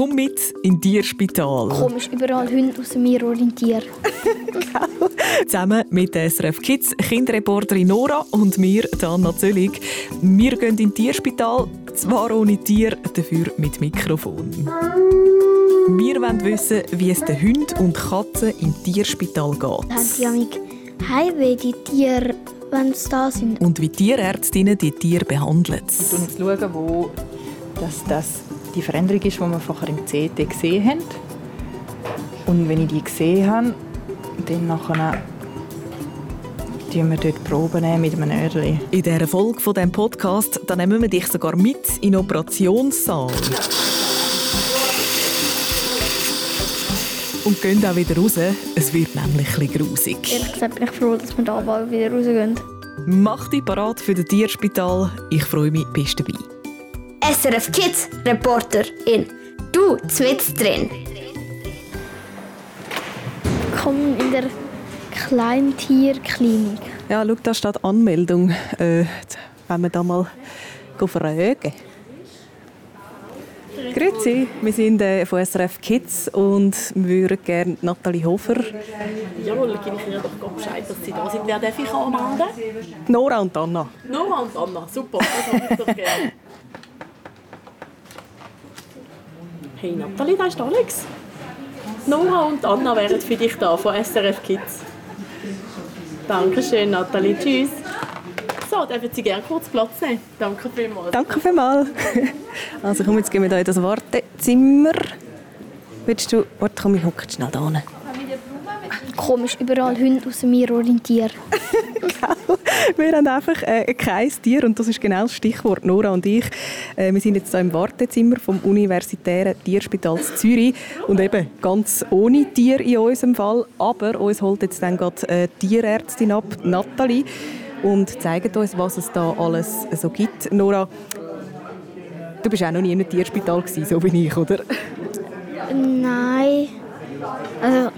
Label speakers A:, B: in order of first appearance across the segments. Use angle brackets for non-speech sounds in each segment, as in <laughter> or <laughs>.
A: Komm mit in Tierspital.
B: Komisch, überall Hunde aus mir orientieren. <laughs>
A: Zusammen mit der SRF Kids, Kinderreporterin Nora und mir, Anna Zöllig. Wir gehen in Tierspital, zwar ohne Tier, dafür mit Mikrofon. Wir wollen wissen, wie es den Hunden und Katzen im Tierspital geht.
B: Haben die amig Heimweh, die Tiere, wenn sie da sind.
A: Und wie Tierärztinnen die Tiere behandeln.
C: Wir schauen, wo das, das die Veränderung ist, die wir vorher im CT gesehen haben. Und wenn ich die gesehen habe, dann nachher nehmen wir dort Proben mit einem Öhrchen.
A: In dieser Folge von diesem Podcast da nehmen wir dich sogar mit in den Operationssaal. Und gehen auch wieder raus. Es wird nämlich ein bisschen grusig.
B: Ehrlich gesagt bin ich froh, dass wir da bald wieder rausgehen.
A: Mach dich parat für das Tierspital. Ich freue mich, bist dabei.
D: SRF Kids Reporter in Du zwitzt drin.
B: Kommen in der Kleintierklinik.
A: Ja, schau, da steht Anmeldung. Äh, wenn wir da mal fragen. Grüezi, wir sind äh, von SRF Kids und wir würden gerne Nathalie Hofer,
E: Jawohl, gebe ich Ihnen doch Bescheid, dass Sie da sind. Wer darf ich anmelden?
A: Nora und Anna.
E: Nora und Anna, super, das habe ich doch gerne. <laughs> Hey Nathalie, da ist Alex. Nora und Anna wären für dich da von SRF Kids. Dankeschön, Nathalie. Tschüss. So, dürfen Sie gerne kurz Platz nehmen. Danke vielmals.
A: Danke vielmals. <laughs> Also komm, jetzt gehen wir da in das Wartezimmer. Willst du... Warte, komm, ich hocke schnell da hin.
B: Komisch, überall Hunde aus mir orientieren. <laughs> <laughs>
A: Wir haben einfach äh, kein Tier und das ist genau das Stichwort. Nora und ich, äh, wir sind jetzt hier im Wartezimmer vom Universitären Tierspital Zürich und eben ganz ohne Tier in unserem Fall. Aber uns holt jetzt dann gerade äh, Tierärztin ab, Nathalie, und zeigt uns, was es da alles so gibt. Nora, du bist auch noch nie in einem Tierspital gewesen, so wie ich, oder?
B: Nein. Also,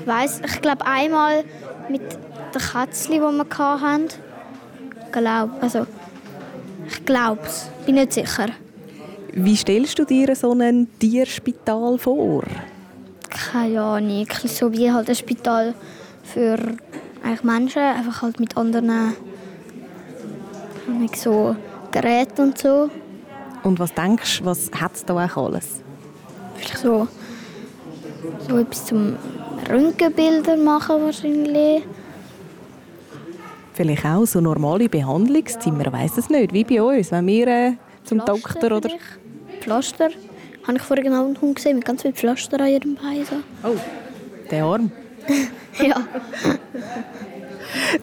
B: ich weiss, ich glaube einmal mit der Kätzchen, die wir hatten. Glaub, also, ich glaube es. Bin nicht sicher.
A: Wie stellst du dir so ein Tierspital vor?
B: Keine Ahnung. So wie halt ein Spital für eigentlich Menschen, einfach halt mit anderen so Geräten und so.
A: Und was denkst du, was hat es da eigentlich alles?
B: Vielleicht so, so etwas zum Röntgenbilder machen wahrscheinlich.
A: Vielleicht auch so normale Behandlungszimmer, ich weiss es nicht, wie bei uns, wenn wir äh, zum
B: Pflaster
A: Doktor oder...
B: vielleicht. Pflaster. Habe ich vorhin genau einen Hund gesehen mit ganz vielen Pflaster an ihrem Bein. So.
A: Oh, der Arm. <laughs>
B: Ja. <laughs>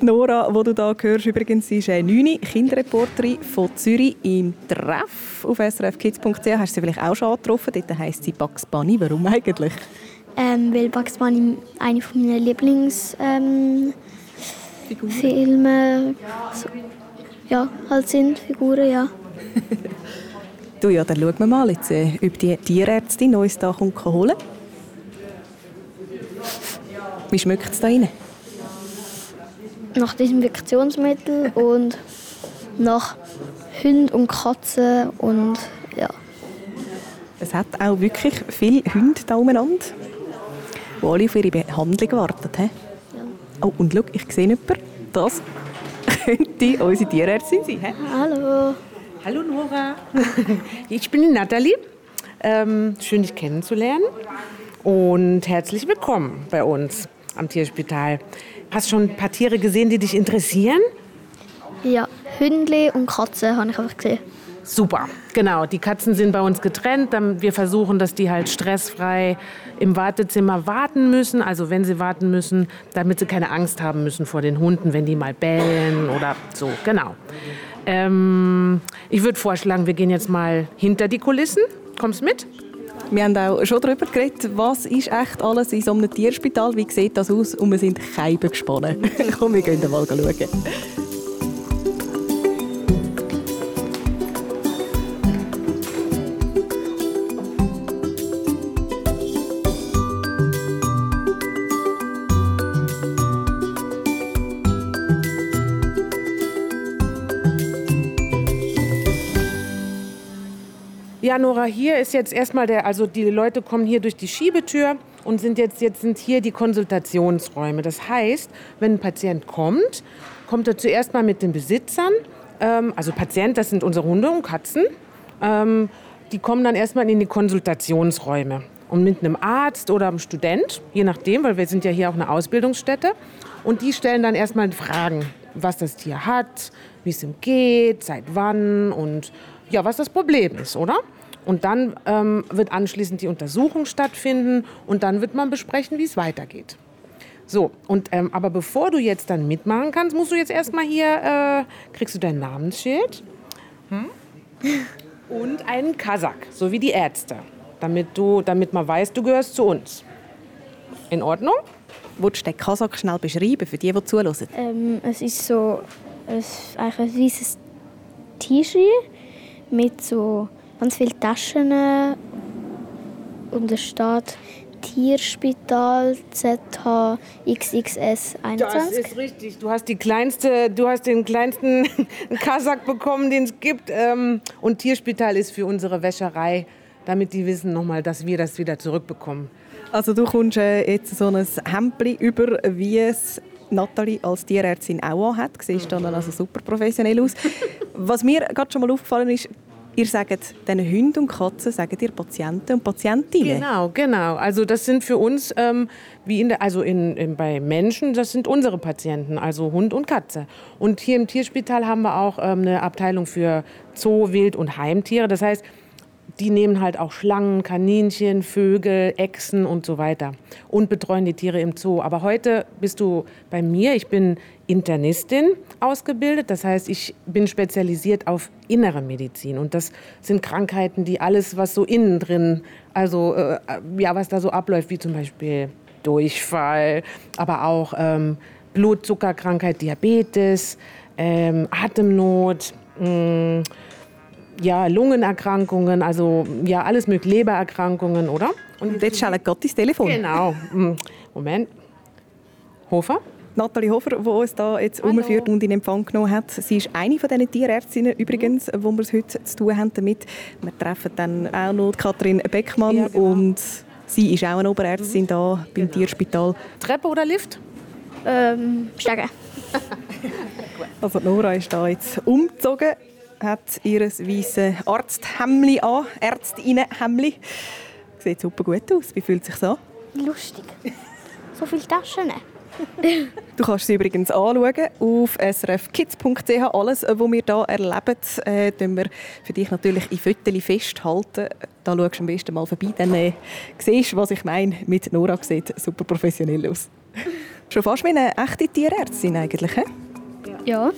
A: Nora, wo du da hörst, übrigens, ist eine neune Kinderreporterin von Zürich im Treff auf srfkids.ch. Hast du sie vielleicht auch schon angetroffen? Dort heisst sie Bugs Bunny. Warum eigentlich?
B: Ähm, weil Bugs Bunny eine von meinen Lieblings ähm, Filme so, ja, halt sind, Figuren, ja.
A: Du, ja, dann schauen wir mal, jetzt, äh, ob die Tierärztin uns da kommt holen Wie schmeckt es da rein?
B: Nach Desinfektionsmittel und nach Hunden und Katzen und ja.
A: Es hat auch wirklich viele Hunde da umeinander, die alle auf ihre Behandlung warten. He? Oh, und schau, ich sehe jemanden. Das könnte unsere Tierärztin sein. He?
B: Hallo.
F: Hallo Nora, <laughs> ich bin die Nathalie. Ähm, schön, dich kennenzulernen. Und herzlich willkommen bei uns am Tierspital. Hast du schon ein paar Tiere gesehen, die dich interessieren?
B: Ja, Hündli und Katzen habe ich einfach gesehen.
F: Super, genau. Die Katzen sind bei uns getrennt. Wir versuchen, dass die halt stressfrei im Wartezimmer warten müssen. Also wenn sie warten müssen, damit sie keine Angst haben müssen vor den Hunden, wenn die mal bellen oder so. Genau. Ähm, ich würde vorschlagen, wir gehen jetzt mal hinter die Kulissen. Kommst mit?
A: Wir haben auch schon darüber geredet, was ist echt alles in so einem Tierspital, wie sieht das aus und wir sind Scheiben gespannt. <laughs> Komm, wir gehen mal schauen.
F: Ja, Nora, hier ist jetzt erstmal der, also die Leute kommen hier durch die Schiebetür und sind jetzt, jetzt sind hier die Konsultationsräume. Das heißt, wenn ein Patient kommt, kommt er zuerst mal mit den Besitzern, ähm, also Patient, das sind unsere Hunde und Katzen, ähm, die kommen dann erstmal in die Konsultationsräume. Und mit einem Arzt oder einem Student, je nachdem, weil wir sind ja hier auch eine Ausbildungsstätte. Und die stellen dann erstmal Fragen, was das Tier hat, wie es ihm geht, seit wann und ja, was das Problem ist, oder? Und dann ähm, wird anschließend die Untersuchung stattfinden und dann wird man besprechen, wie es weitergeht. So, und, ähm, aber bevor du jetzt dann mitmachen kannst, musst du jetzt erstmal hier, äh, kriegst du dein Namensschild hm? und einen Kasach, so wie die Ärzte, damit, du, damit man weiß, du gehörst zu uns. In Ordnung?
A: Würdest du den Kasach schnell beschreiben, für die, die zuhören?
B: Ähm, es ist so ein, eigentlich ein weißes T-Shirt mit so ganz vielen Taschen und es steht Tierspital ZH XXS 21.
F: Das ist richtig. Du hast die kleinste, du hast den kleinsten <laughs> Kasach bekommen, den es gibt. Ähm, und Tierspital ist für unsere Wäscherei, damit die wissen nochmal, dass wir das wieder zurückbekommen.
A: Also du kommst äh, jetzt so ein Hemdli über, wie es Nathalie als Tierärztin auch hat. Siehst dann also super professionell aus. <laughs> Was mir gerade schon mal aufgefallen ist, Ihr sagt den Hunden und Katzen, sagt ihr Patienten und Patientinnen?
F: Genau, genau. Also das sind für uns, ähm, wie in der, also in, in, bei Menschen, das sind unsere Patienten, also Hund und Katze. Und hier im Tierspital haben wir auch ähm, eine Abteilung für Zoo, Wild und Heimtiere. Das heißt, die nehmen halt auch Schlangen, Kaninchen, Vögel, Echsen und so weiter und betreuen die Tiere im Zoo. Aber heute bist du bei mir. Ich bin Internistin ausgebildet. Das heißt, ich bin spezialisiert auf innere Medizin. Und das sind Krankheiten, die alles, was so innen drin, also äh, ja, was da so abläuft, wie zum Beispiel Durchfall, aber auch ähm, Blutzuckerkrankheit, Diabetes, ähm, Atemnot. Mh, mm, ja, Lungenerkrankungen, also ja, alles mit Lebererkrankungen, oder?
A: Und jetzt schaltet Gott ins Telefon.
F: Genau. Hm. Moment. Hofer?
A: Nathalie Hofer, die uns da jetzt Hallo. umführt und in Empfang genommen hat. Sie ist eine von diesen Tierärztinnen übrigens, wo wir es heute zu tun haben damit. Wir treffen dann auch noch Katrin Beckmann ja, genau. und sie ist auch eine Oberärztin da beim genau. Tierspital.
F: Treppe oder Lift?
B: Ähm, Steigen.
A: also Nora ist da jetzt umgezogen hat ihr weißes Arzthemli an, Ärztinnenhemli. Sieht super gut aus. Wie fühlt sich an?
B: Lustig. So viele Taschen. <laughs>
A: du kannst sie übrigens anschauen auf srfkids.ch. Alles, was wir hier erleben, äh, wir für dich natürlich in Fotos festhalten. Da schaust du am besten mal vorbei, dann äh, siehst du, was ich meine mit Nora. Sieht super professionell aus. Schon fast wie eine echte Tierärztin eigentlich. He?
B: Ja.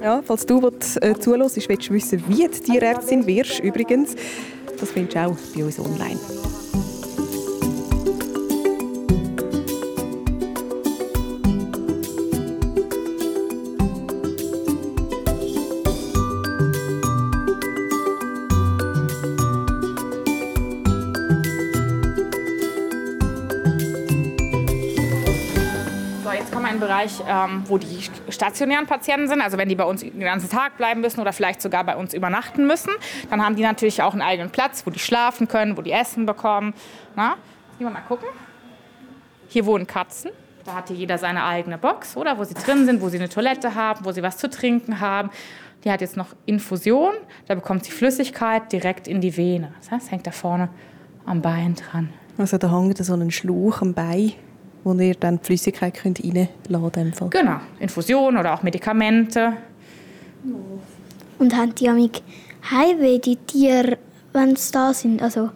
A: ja, falls du äh, zuhörst, willst du wissen, wie du Tierärztin wirst, übrigens, das findest du auch bei uns online.
G: Bereich, ähm, wo die stationären Patienten sind, also wenn die bei uns den ganzen Tag bleiben müssen oder vielleicht sogar bei uns übernachten müssen, dann haben die natürlich auch einen eigenen Platz, wo die schlafen können, wo die Essen bekommen. Na? Hier mal gucken. Hier wohnen Katzen. Da hat hier jeder seine eigene Box, oder? Wo sie drin sind, wo sie eine Toilette haben, wo sie was zu trinken haben. Die hat jetzt noch Infusion, da bekommt sie Flüssigkeit direkt in die Vene. Das hängt da vorne am Bein dran.
A: Also da hängt so ein Schlauch am Bein wo ihr dann die Flüssigkeit könnt reinladen könnt.
G: Genau, Infusion oder auch Medikamente.
B: Und haben die amig Heimweh, die Tiere, wenn sie da sind? Also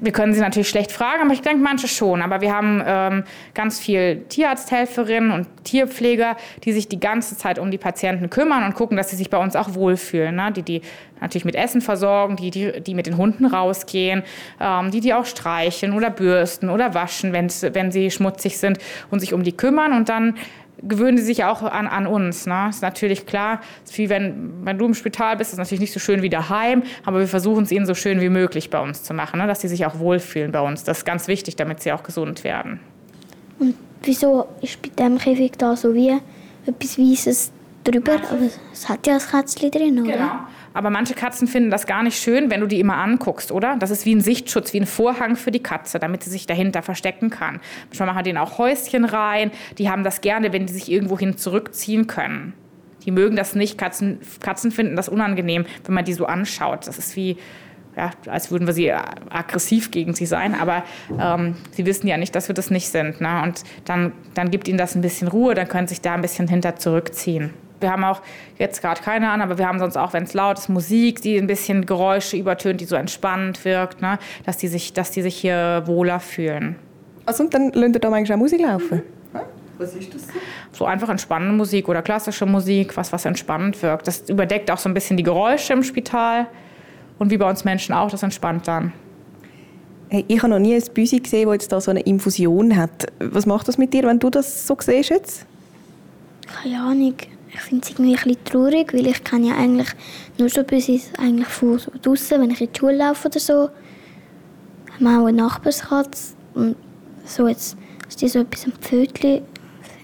G: wir können sie natürlich schlecht fragen, aber ich denke manche schon. Aber wir haben ähm, ganz viel Tierarzthelferinnen und Tierpfleger, die sich die ganze Zeit um die Patienten kümmern und gucken, dass sie sich bei uns auch wohlfühlen. Ne? Die die natürlich mit Essen versorgen, die die, die mit den Hunden rausgehen, ähm, die die auch streicheln oder bürsten oder waschen, wenn sie schmutzig sind und sich um die kümmern und dann gewöhnen sie sich auch an, an uns. Ne? Ist natürlich klar, ist wie wenn, wenn du im Spital bist, ist es natürlich nicht so schön wie daheim, aber wir versuchen es ihnen so schön wie möglich bei uns zu machen, ne? dass sie sich auch wohlfühlen bei uns. Das ist ganz wichtig, damit sie auch gesund werden.
B: Und wieso ist bei dem Käfig da so wie etwas Weißes drüber? Aber es hat ja das Kätzchen drin, oder?
G: Genau. Aber manche Katzen finden das gar nicht schön, wenn du die immer anguckst, oder? Das ist wie ein Sichtschutz, wie ein Vorhang für die Katze, damit sie sich dahinter verstecken kann. Manchmal machen denen auch Häuschen rein. Die haben das gerne, wenn die sich irgendwohin zurückziehen können. Die mögen das nicht. Katzen, Katzen finden das unangenehm, wenn man die so anschaut. Das ist wie, ja, als würden wir sie aggressiv gegen sie sein, aber ähm, sie wissen ja nicht, dass wir das nicht sind. Ne? Und dann, dann gibt ihnen das ein bisschen Ruhe, dann können sie sich da ein bisschen hinter zurückziehen. Wir haben auch jetzt gerade keine an, aber wir haben sonst auch, wenn es laut ist, Musik, die ein bisschen Geräusche übertönt, die so entspannend wirkt, ne? dass, die sich, dass die sich hier wohler fühlen.
A: Also und dann lasst ihr da manchmal auch Musik laufen?
C: Was ist das?
G: So einfach entspannende Musik oder klassische Musik, was, was entspannend wirkt. Das überdeckt auch so ein bisschen die Geräusche im Spital. Und wie bei uns Menschen auch, das entspannt dann.
A: Hey, ich habe noch nie ein Büsi gesehen, das jetzt da so eine Infusion hat. Was macht das mit dir, wenn du das so siehst jetzt?
B: Keine Ahnung. Ich finde es irgendwie ein bisschen traurig, weil ich kann ja eigentlich nur so Büsis eigentlich von so draussen, wenn ich in die Schule laufe oder so. Wir auch eine Nachbarskatze. Und so jetzt ist die so etwas am Pfötchen.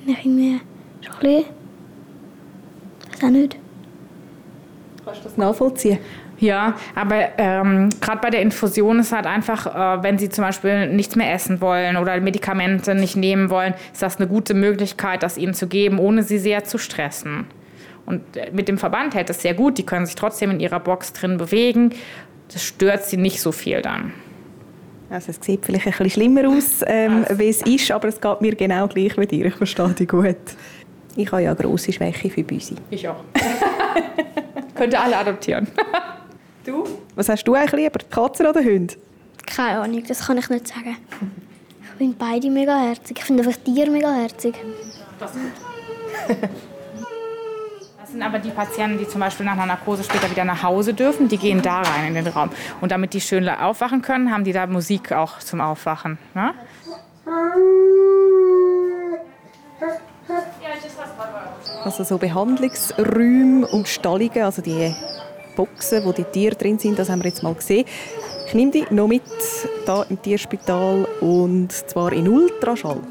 B: finde ich irgendwie schon ein bisschen... Weiß auch nicht.
A: Kannst du das nachvollziehen?
G: Ja, aber ähm, gerade bei der Infusion ist halt einfach, äh, wenn Sie zum Beispiel nichts mehr essen wollen oder Medikamente nicht nehmen wollen, ist das eine gute Möglichkeit, das Ihnen zu geben, ohne Sie sehr zu stressen. Und äh, mit dem Verband hält das sehr gut. Die können sich trotzdem in ihrer Box drin bewegen. Das stört Sie nicht so viel dann.
A: Also es sieht vielleicht ein bisschen schlimmer aus, ähm, wie es ist, aber es geht mir genau gleich wie dir. Ich verstehe dich gut. Ich habe ja eine grosse Schwäche für Büsi.
G: Ich auch. <laughs> Könnte alle adoptieren. <laughs>
A: Du? Was hast du eigentlich lieber, Katzen oder Hunde?
B: Keine Ahnung, das kann ich nicht sagen. Ich finde beide mega herzig. Ich finde einfach Tiere mega herzig. <laughs>
G: Das sind aber die Patienten, die zum Beispiel nach einer Narkose später wieder nach Hause dürfen, die gehen da rein in den Raum. Und damit die schön aufwachen können, haben die da Musik auch zum Aufwachen. Ne?
A: Also so Behandlungsräume und Stallungen, also die Boxen, wo die Tiere drin sind, das haben wir jetzt mal gesehen. Ich nehme dich noch mit da im Tierspital und zwar in Ultraschall.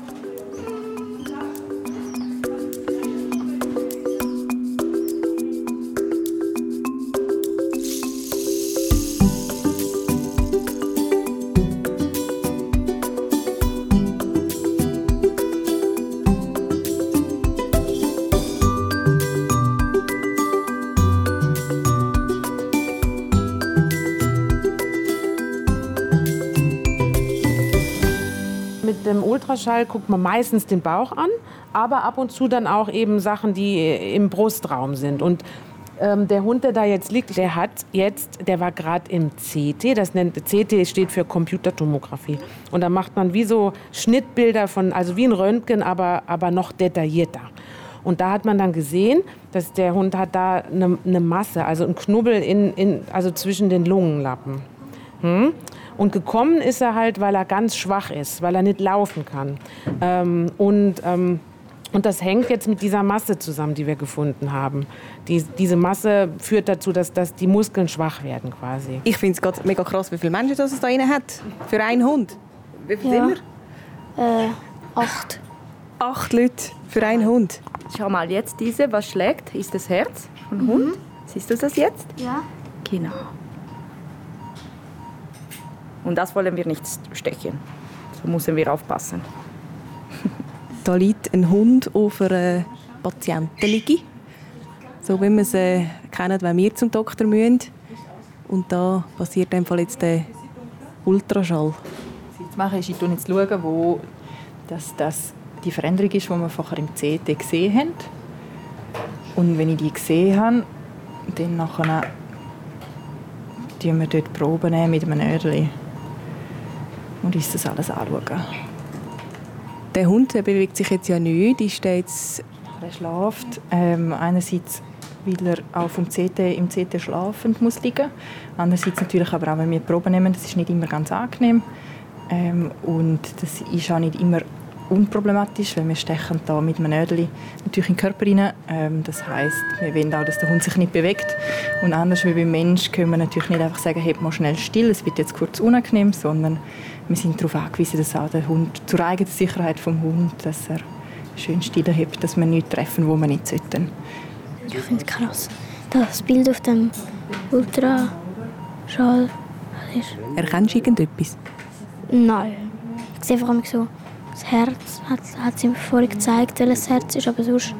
F: Ultraschall guckt man meistens den Bauch an, aber ab und zu dann auch eben Sachen, die im Brustraum sind. Und ähm, der Hund, der da jetzt liegt, der hat jetzt, der war gerade im CT. Das nennt CT steht für Computertomographie. Und da macht man wie so Schnittbilder von, also wie ein Röntgen, aber, aber noch detaillierter. Und da hat man dann gesehen, dass der Hund hat da eine, eine Masse, also ein Knubbel in, in, also zwischen den Lungenlappen. Hm? Und gekommen ist er halt, weil er ganz schwach ist, weil er nicht laufen kann. Ähm, und, ähm, und das hängt jetzt mit dieser Masse zusammen, die wir gefunden haben. Die, diese Masse führt dazu, dass, dass die Muskeln schwach werden quasi.
A: Ich finde es gerade mega krass, wie viele Menschen das es da drin hat. Für einen Hund. Wie viele
B: Ja.
A: sind wir?
B: Äh, acht.
A: Acht Leute für einen Hund.
C: Schau mal, jetzt diese, was schlägt, ist das Herz von Hund. Siehst du das jetzt?
B: Ja.
C: Genau. Und das wollen wir nicht stechen. So müssen wir aufpassen.
A: Da liegt ein Hund auf einer Patientenliege. So wie wir es äh, kennen, wenn wir zum Doktor müssen. Und da passiert in Fall jetzt der Ultraschall.
C: Was ich jetzt mache, ist, ich schaue jetzt, schauen, wo das, das die Veränderung ist, die wir vorher im CT gesehen haben. Und wenn ich die gesehen habe, dann nachher nehmen wir dort Proben mit einem Öhrchen und uns das alles anschauen.
A: Der Hund der bewegt sich jetzt ja nicht. Ist der jetzt
C: Er schläft. Ähm, einerseits, weil er auch vom CT, im CT schlafend muss liegen. Andererseits natürlich aber auch, wenn wir Proben nehmen, das ist nicht immer ganz angenehm. Ähm, und das ist auch nicht immer unproblematisch, weil wir stechen da mit einem Nödel natürlich in den Körper rein. Ähm, das heißt, wir wollen auch, dass der Hund sich nicht bewegt. Und anders wie beim Mensch können wir natürlich nicht einfach sagen, hebt mal schnell still, es wird jetzt kurz unangenehm, sondern wir sind darauf angewiesen, dass auch der Hund zur eigenen Sicherheit vom Hund, dass er schön still hebt, dass wir nichts treffen, wo wir nicht sollten.
B: Ich finde es krass. Das Bild auf dem Ultraschall.
A: Erkennst du irgendetwas?
B: Nein. Ich sehe vor allem so das Herz. Hat, hat sie mir vorhin gezeigt, welches Herz ist, aber sonst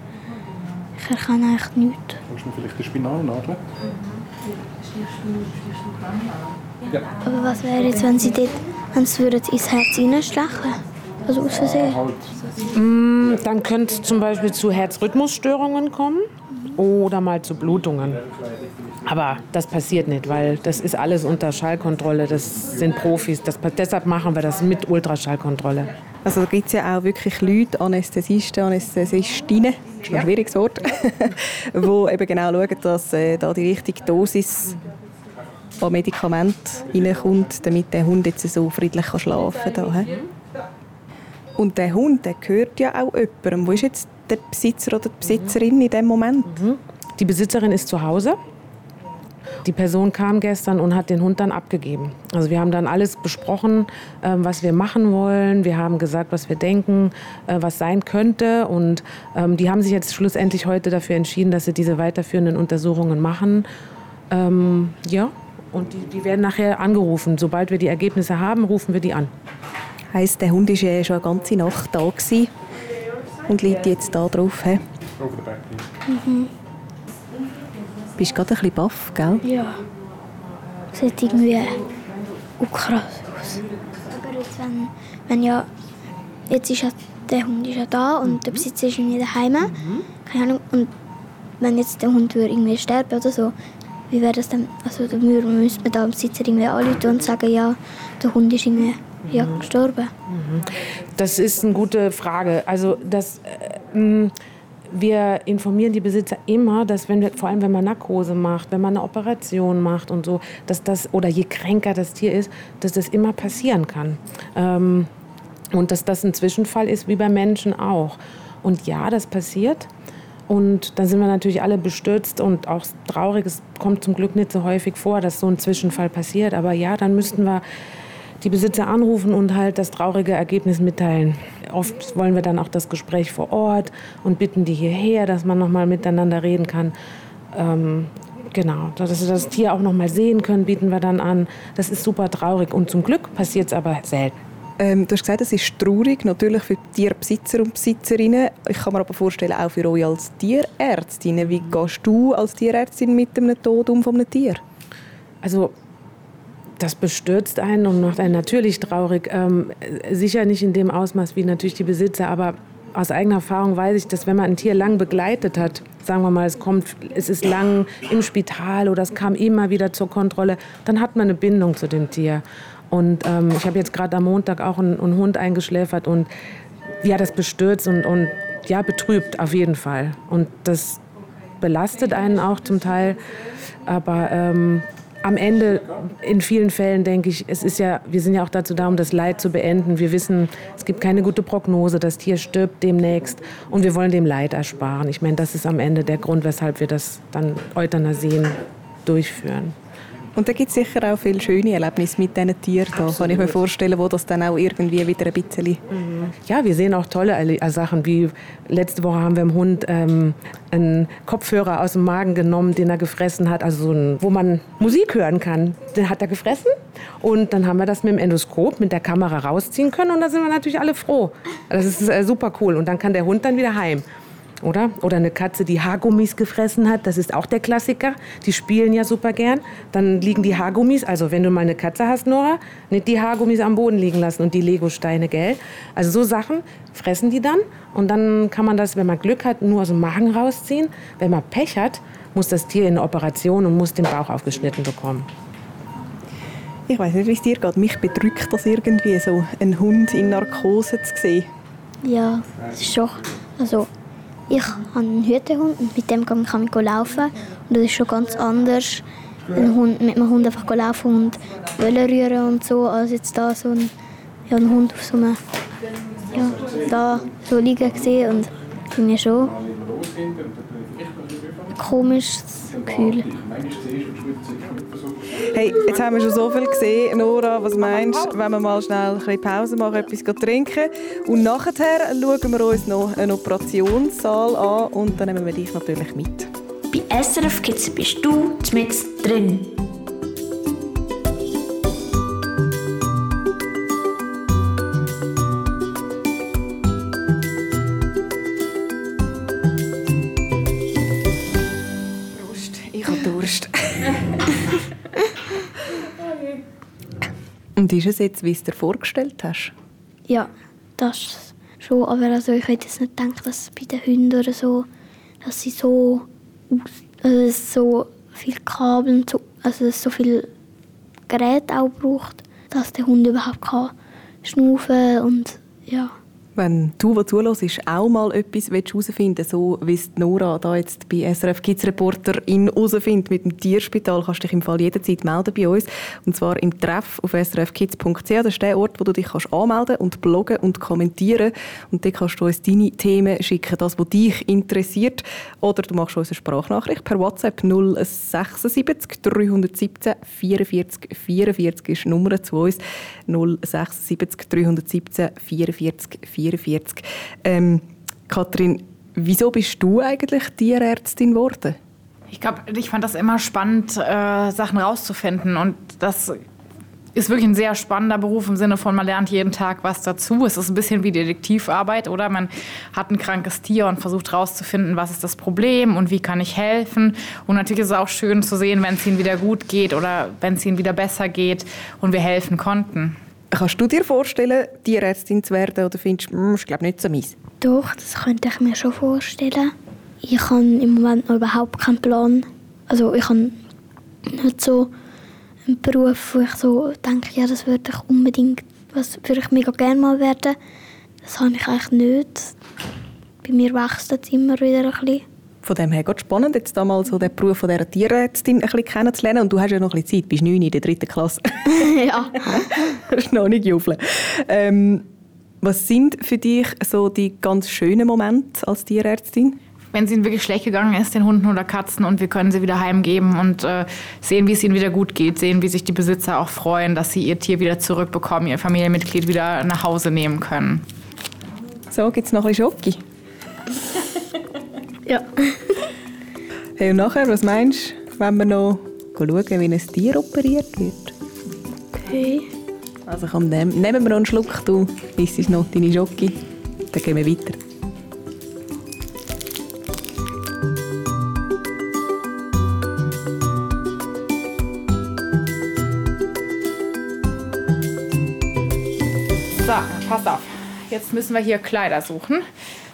B: ich erkenne eigentlich nichts.
H: Kannst du mir vielleicht die Spinalnadel?
B: Aber was wäre jetzt, wenn sie dort, wenn sie würden ins Herz reinstechen? Also aus Versehen.
H: Halt.
F: Dann könnte es zum Beispiel zu Herzrhythmusstörungen kommen oder mal zu Blutungen. Aber das passiert nicht, weil das ist alles unter Schallkontrolle. Das sind Profis. Das, deshalb machen wir das mit Ultraschallkontrolle.
A: Also da gibt es ja auch wirklich Leute, Anästhesisten, Anästhesistinnen, das ist ein schwieriges Wort, <laughs> die eben genau schauen, dass äh, da die richtige Dosis an Medikament reinkommt, damit der Hund jetzt so friedlich kann schlafen kann. Und der Hund, der gehört ja auch jemandem. Wo ist jetzt der Besitzer oder die Besitzerin in dem Moment?
F: Die Besitzerin ist zu Hause. Die Person kam gestern und hat den Hund dann abgegeben. Also wir haben dann alles besprochen, äh, was wir machen wollen. Wir haben gesagt, was wir denken, äh, was sein könnte. Und ähm, die haben sich jetzt schlussendlich heute dafür entschieden, dass sie diese weiterführenden Untersuchungen machen. Ähm, ja, und die, die werden nachher angerufen. Sobald wir die Ergebnisse haben, rufen wir die an.
A: Heißt, der Hund war ja schon eine ganze Nacht da und liegt jetzt da drauf. He?
H: Here.
A: Bist gerade ein bisschen baff, gell?
B: Ja. Sieht irgendwie auch krass aus. Aber jetzt, wenn, wenn ja, jetzt ist ja, der Hund ist ja da und der Besitzer ist irgendwie daheim. Keine Ahnung. Und wenn jetzt der Hund würde irgendwie sterben oder so, wie wäre das dann? Also dann mü- müsste man da dem Besitzer irgendwie anrufen und sagen, ja, der Hund ist irgendwie ja, gestorben.
F: Das ist eine gute Frage. Also das, äh, mh, wir informieren die Besitzer immer, dass wenn wir, vor allem wenn man Narkose macht, wenn man eine Operation macht und so, dass das oder je kränker das Tier ist, dass das immer passieren kann. Ähm, und dass das ein Zwischenfall ist, wie bei Menschen auch. Und ja, das passiert. Und dann sind wir natürlich alle bestürzt und auch traurig. Es kommt zum Glück nicht so häufig vor, dass so ein Zwischenfall passiert. Aber ja, dann müssten wir die Besitzer anrufen und halt das traurige Ergebnis mitteilen. Oft wollen wir dann auch das Gespräch vor Ort und bitten die hierher, dass man noch mal miteinander reden kann. Ähm, genau, dass sie das Tier auch noch mal sehen können, bieten wir dann an. Das ist super traurig und zum Glück passiert es aber selten.
A: Ähm, du hast gesagt, es ist traurig, natürlich für Tierbesitzer und Besitzerinnen. Ich kann mir aber vorstellen, auch für euch als Tierärztinnen. Wie gehst du als Tierärztin mit dem Tod um von einem Tier?
F: Also das bestürzt einen und macht einen natürlich traurig. Ähm, sicher nicht in dem Ausmaß wie natürlich die Besitzer, aber aus eigener Erfahrung weiß ich, dass wenn man ein Tier lang begleitet hat, sagen wir mal, es kommt, es ist lang im Spital oder es kam immer wieder zur Kontrolle, dann hat man eine Bindung zu dem Tier. Und ähm, ich habe jetzt gerade am Montag auch einen, einen Hund eingeschläfert und ja, das bestürzt und, und ja, betrübt auf jeden Fall. Und das belastet einen auch zum Teil. Aber ähm, am Ende, in vielen Fällen denke ich, es ist ja, wir sind ja auch dazu da, um das Leid zu beenden. Wir wissen, es gibt keine gute Prognose, das Tier stirbt demnächst und wir wollen dem Leid ersparen. Ich meine, das ist am Ende der Grund, weshalb wir das dann Euthanasien durchführen.
A: Und da gibt es sicher auch viele schöne Erlebnisse mit diesen Tieren. Da kann ich mir vorstellen, wo das dann auch irgendwie wieder ein bisschen...
F: Ja, wir sehen auch tolle äh, Sachen, wie letzte Woche haben wir dem Hund ähm, einen Kopfhörer aus dem Magen genommen, den er gefressen hat, also so ein, wo man Musik hören kann. Den hat er gefressen und dann haben wir das mit dem Endoskop, mit der Kamera rausziehen können und da sind wir natürlich alle froh. Das ist äh, super cool und dann kann der Hund dann wieder heim. Oder? Oder eine Katze, die Haargummis gefressen hat, das ist auch der Klassiker. Die spielen ja super gern. Dann liegen die Haargummis, also wenn du mal eine Katze hast, Nora, nicht die Haargummis am Boden liegen lassen und die Legosteine, gell? Also so Sachen fressen die dann und dann kann man das, wenn man Glück hat, nur aus dem Magen rausziehen. Wenn man Pech hat, muss das Tier in eine Operation und muss den Bauch aufgeschnitten bekommen.
A: Ich weiß nicht, wie es dir geht. Mich bedrückt das irgendwie, so einen Hund in Narkose zu sehen.
B: Ja, das ist schon. Also, ich habe einen Hütehund und mit dem kann ich laufen. Und das ist schon ganz anders, einen Hund, mit einem Hund einfach laufen und Wellen rühren und so, als jetzt da so ein, ja, einen Hund auf so einem, ja, da so liegen gesehen und finde ich schon ein komisches Gefühl.
A: Hey, jetzt haben wir schon so viel gesehen. Nora, was meinst du, wenn wir mal schnell ein bisschen Pause machen, etwas trinken und nachher schauen wir uns noch einen Operationssaal an und dann nehmen wir dich natürlich mit.
D: Bei SRF Kids bist du mit drin.
A: Und ist es jetzt, wie es dir vorgestellt hast?
B: Ja, das schon. Aber also ich hätte jetzt nicht gedacht, dass bei den Hunden oder so, dass sie so, also so viel Kabel also so viel Gerät auch braucht, dass der Hund überhaupt kann schnaufen und ja.
A: Wenn du, der zuhörst, auch mal etwas herausfinden willst, so wie es Nora da jetzt bei SRF Kids Reporterin herausfindet mit dem Tierspital, kannst du dich im Fall jederzeit melden bei uns. Und zwar im Treff auf srfkids.ch. Das ist der Ort, wo du dich kannst anmelden und bloggen und kommentieren. Und dort kannst du uns deine Themen schicken, das, was dich interessiert. Oder du machst uns eine Sprachnachricht per WhatsApp 076 317 44 44 ist die Nummer zu uns. 076 317 44 44. Ähm, Kathrin, wieso bist du eigentlich Tierärztin geworden?
G: Ich glaube, ich fand das immer spannend, äh, Sachen rauszufinden. Und das ist wirklich ein sehr spannender Beruf im Sinne von, man lernt jeden Tag was dazu. Es ist ein bisschen wie Detektivarbeit, oder? Man hat ein krankes Tier und versucht rauszufinden, was ist das Problem und wie kann ich helfen. Und natürlich ist es auch schön zu sehen, wenn es ihnen wieder gut geht oder wenn es ihnen wieder besser geht und wir helfen konnten.
A: Kannst du dir vorstellen, Tierärztin zu werden oder findest du, mm, ist glaube nicht so meins?
B: Doch, das könnte ich mir schon vorstellen. Ich habe im Moment noch überhaupt keinen Plan. Also ich habe nicht so einen Beruf, wo ich so denke, ja, das würde ich unbedingt, was würde ich mega gerne mal werden. Das habe ich eigentlich nicht. Bei mir wächst es immer wieder ein bisschen.
A: Von dem her geht spannend, jetzt da mal so den Beruf von dieser Tierärztin ein bisschen kennenzulernen. Und du hast ja noch ein bisschen Zeit, bist neun in der dritten Klasse. <laughs>
B: ja. <laughs>
A: das ist noch nicht jubeln. Ähm, was sind für dich so die ganz schönen Momente als Tierärztin?
G: wenn es ihnen wirklich schlecht gegangen ist, den Hunden oder Katzen, und wir können sie wieder heimgeben und äh, sehen, wie es ihnen wieder gut geht, sehen, wie sich die Besitzer auch freuen, dass sie ihr Tier wieder zurückbekommen, ihr Familienmitglied wieder nach Hause nehmen können.
A: So, gibt es noch ein bisschen Schoki?
B: Ja.
A: Hey, und nachher, was meinst du, wenn wir noch schauen, wie ein Tier operiert wird?
B: Okay.
A: Also komm, nehm, nehmen wir noch einen Schluck, du isst noch deine Schoki, dann gehen wir weiter.
G: So, pass auf. Jetzt müssen wir hier Kleider suchen.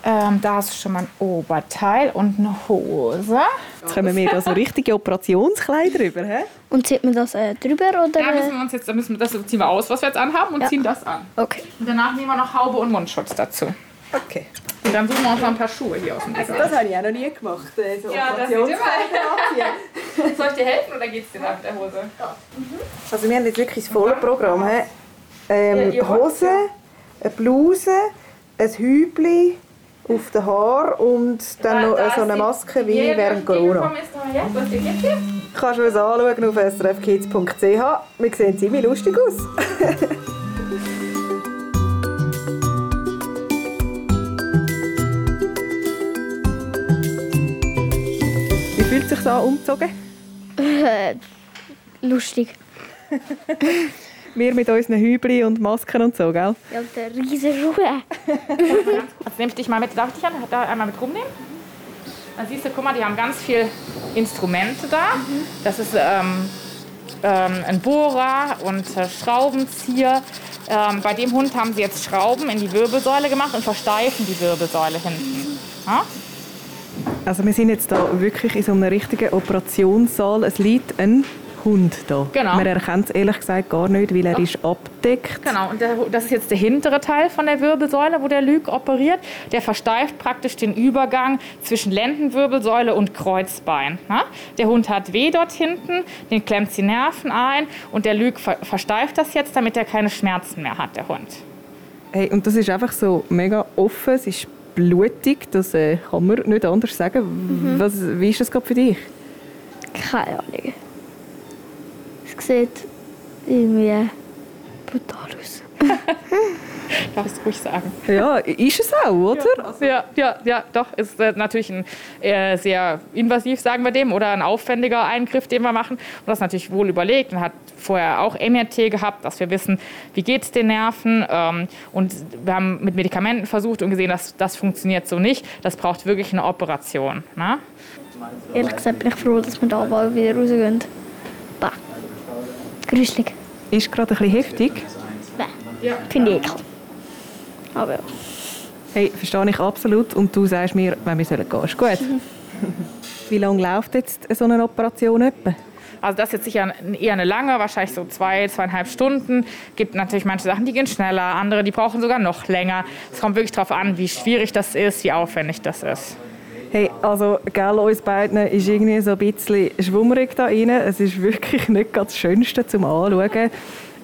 G: Ähm, da hast du schon mal ein Oberteil und eine Hose.
A: Jetzt kommen wir da so richtige Operationskleider rüber, hä?
B: Und zieht man das äh, drüber oder?
G: Da müssen wir uns jetzt, da müssen wir, das ziehen wir aus, was wir jetzt anhaben und
B: Ja.
G: ziehen das an.
B: Okay.
G: Und danach nehmen wir noch Haube und Mundschutz dazu.
A: Okay.
G: Und dann suchen wir uns noch ein paar Schuhe hier aus dem Regal.
A: Das habe ich auch noch nie gemacht, äh, so
G: Ja, das sieht immer. <laughs> Soll ich dir helfen oder geht's dir nach der Hose?
A: Also wir haben jetzt wirklich das volle Programm. He? Ähm,
G: Ja,
A: Hose, eine Bluse, ein Hübli auf den Haar und dann noch äh, so eine Maske wie während Corona. Kannst du uns anschauen auf srfkids.ch. Wir sehen ziemlich lustig aus. <laughs> Wie fühlt sich an, umgezogen?
B: Äh, lustig. <laughs>
A: Wir mit unseren Hübli und Masken und so, gell?
B: Ja, und der riesen Schuhe.
G: Jetzt nehme ich dich mal mit. Darf ich dich an- da einmal mit rumnehmen? Dann siehst du, guck mal, die haben ganz viel Instrumente da. Das ist ähm, ähm, ein Bohrer und äh, Schraubenzieher. Ähm, bei dem Hund haben sie jetzt Schrauben in die Wirbelsäule gemacht und versteifen die Wirbelsäule hinten. Ja?
A: Also wir sind jetzt da wirklich in so einem richtigen Operationssaal. Es liegt ein Hund da.
G: Genau.
A: Man erkennt es ehrlich gesagt gar nicht, weil er ist abdeckt.
G: Genau, und der, das ist jetzt der hintere Teil von der Wirbelsäule, wo der Lüg operiert. Der versteift praktisch den Übergang zwischen Lendenwirbelsäule und Kreuzbein. Ne? Der Hund hat weh dort hinten, den klemmt die Nerven ein und der Lüg ver versteift das jetzt, damit er keine Schmerzen mehr hat, der Hund.
A: Hey, und das ist einfach so mega offen, es ist blutig, das äh, kann man nicht anders sagen. Was, wie ist das gerade für dich?
B: Keine Ahnung. Es sieht irgendwie brutal aus. <laughs>
G: Darfst du ruhig sagen.
A: Ja, ist es auch, oder?
G: Ja, ja, ja, doch. Ist äh, natürlich ein äh, sehr invasiv, sagen wir dem, oder ein aufwendiger Eingriff, den wir machen. Und das ist natürlich wohl überlegt und hat vorher auch MRT gehabt, dass wir wissen, wie geht es den Nerven. Ähm, und wir haben mit Medikamenten versucht und gesehen, dass das funktioniert so nicht. Das braucht wirklich eine Operation. Ne?
B: Ehrlich gesagt bin ich froh, dass wir da bald wieder rausgehen. Bah. Gruselig.
A: Ist gerade ein bisschen heftig.
B: Bäh. Finde ich ekel. Aber ja.
A: Hey, verstehe ich absolut. Und du sagst mir, wenn wir sollen gehen. Ist gut. <laughs> Wie lange läuft jetzt so eine Operation etwa?
G: Also das ist jetzt sicher eher eine lange, wahrscheinlich so zwei, zweieinhalb Stunden. Gibt natürlich manche Sachen, die gehen schneller, andere, die brauchen sogar noch länger. Es kommt wirklich darauf an, wie schwierig das ist, wie aufwendig das ist.
A: Hey, also, gell, uns beiden ist irgendwie so ein bisschen schwummerig da rein. Es ist wirklich <laughs> nicht ganz das Schönste zum Anschauen.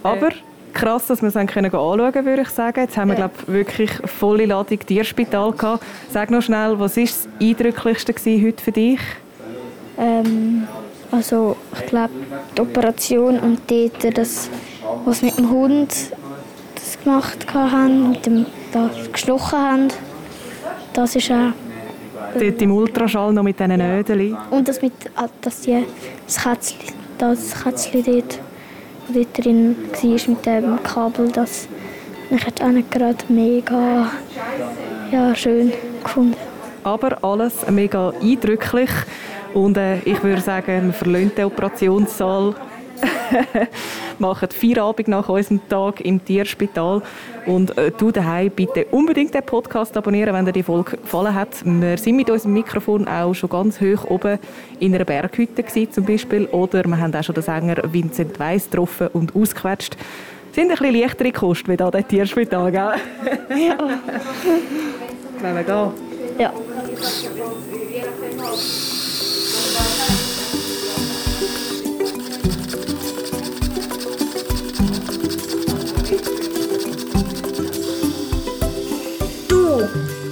A: Aber krass, dass wir es anschauen können, würde ich sagen. Jetzt haben wir, glaube ich, wirklich volle Ladung Tierspital gehabt. Sag noch schnell, was war das Eindrücklichste heute für dich?
B: Ähm, also ich glaube die Operation und dort das, was mit dem Hund das gemacht haben, mit dem da gestochen haben, das ist auch
A: Dort im Ultraschall noch mit diesen Nödeli.
B: und das mit ah, dass die das Kätzchen, das Kätzchen dort, wo dort drin war mit dem Kabel, das ich auch nicht gerade mega ja, schön gefunden.
A: Aber alles mega eindrücklich. Und äh, ich würde sagen, wir verlassen den Operationssaal, <laughs> machen Feierabend nach unserem Tag im Tierspital. Und äh, du daheim bitte unbedingt den Podcast abonnieren, wenn dir die Folge gefallen hat. Wir sind mit unserem Mikrofon auch schon ganz hoch oben in einer Berghütte gewesen, zum Beispiel. Oder wir haben auch schon den Sänger Vincent Weiss getroffen und ausgequetscht. Sind ein bisschen leichtere Kosten wie da der Tierspital, gell? <laughs>
B: Ja.
A: Wenn wir gehen.
B: ja.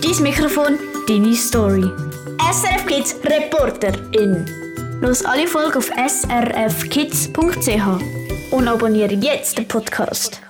D: Dein Mikrofon, deine Story. SRF Kids Reporter in. Los alle Folgen auf srfkids.ch und abonniere jetzt den Podcast.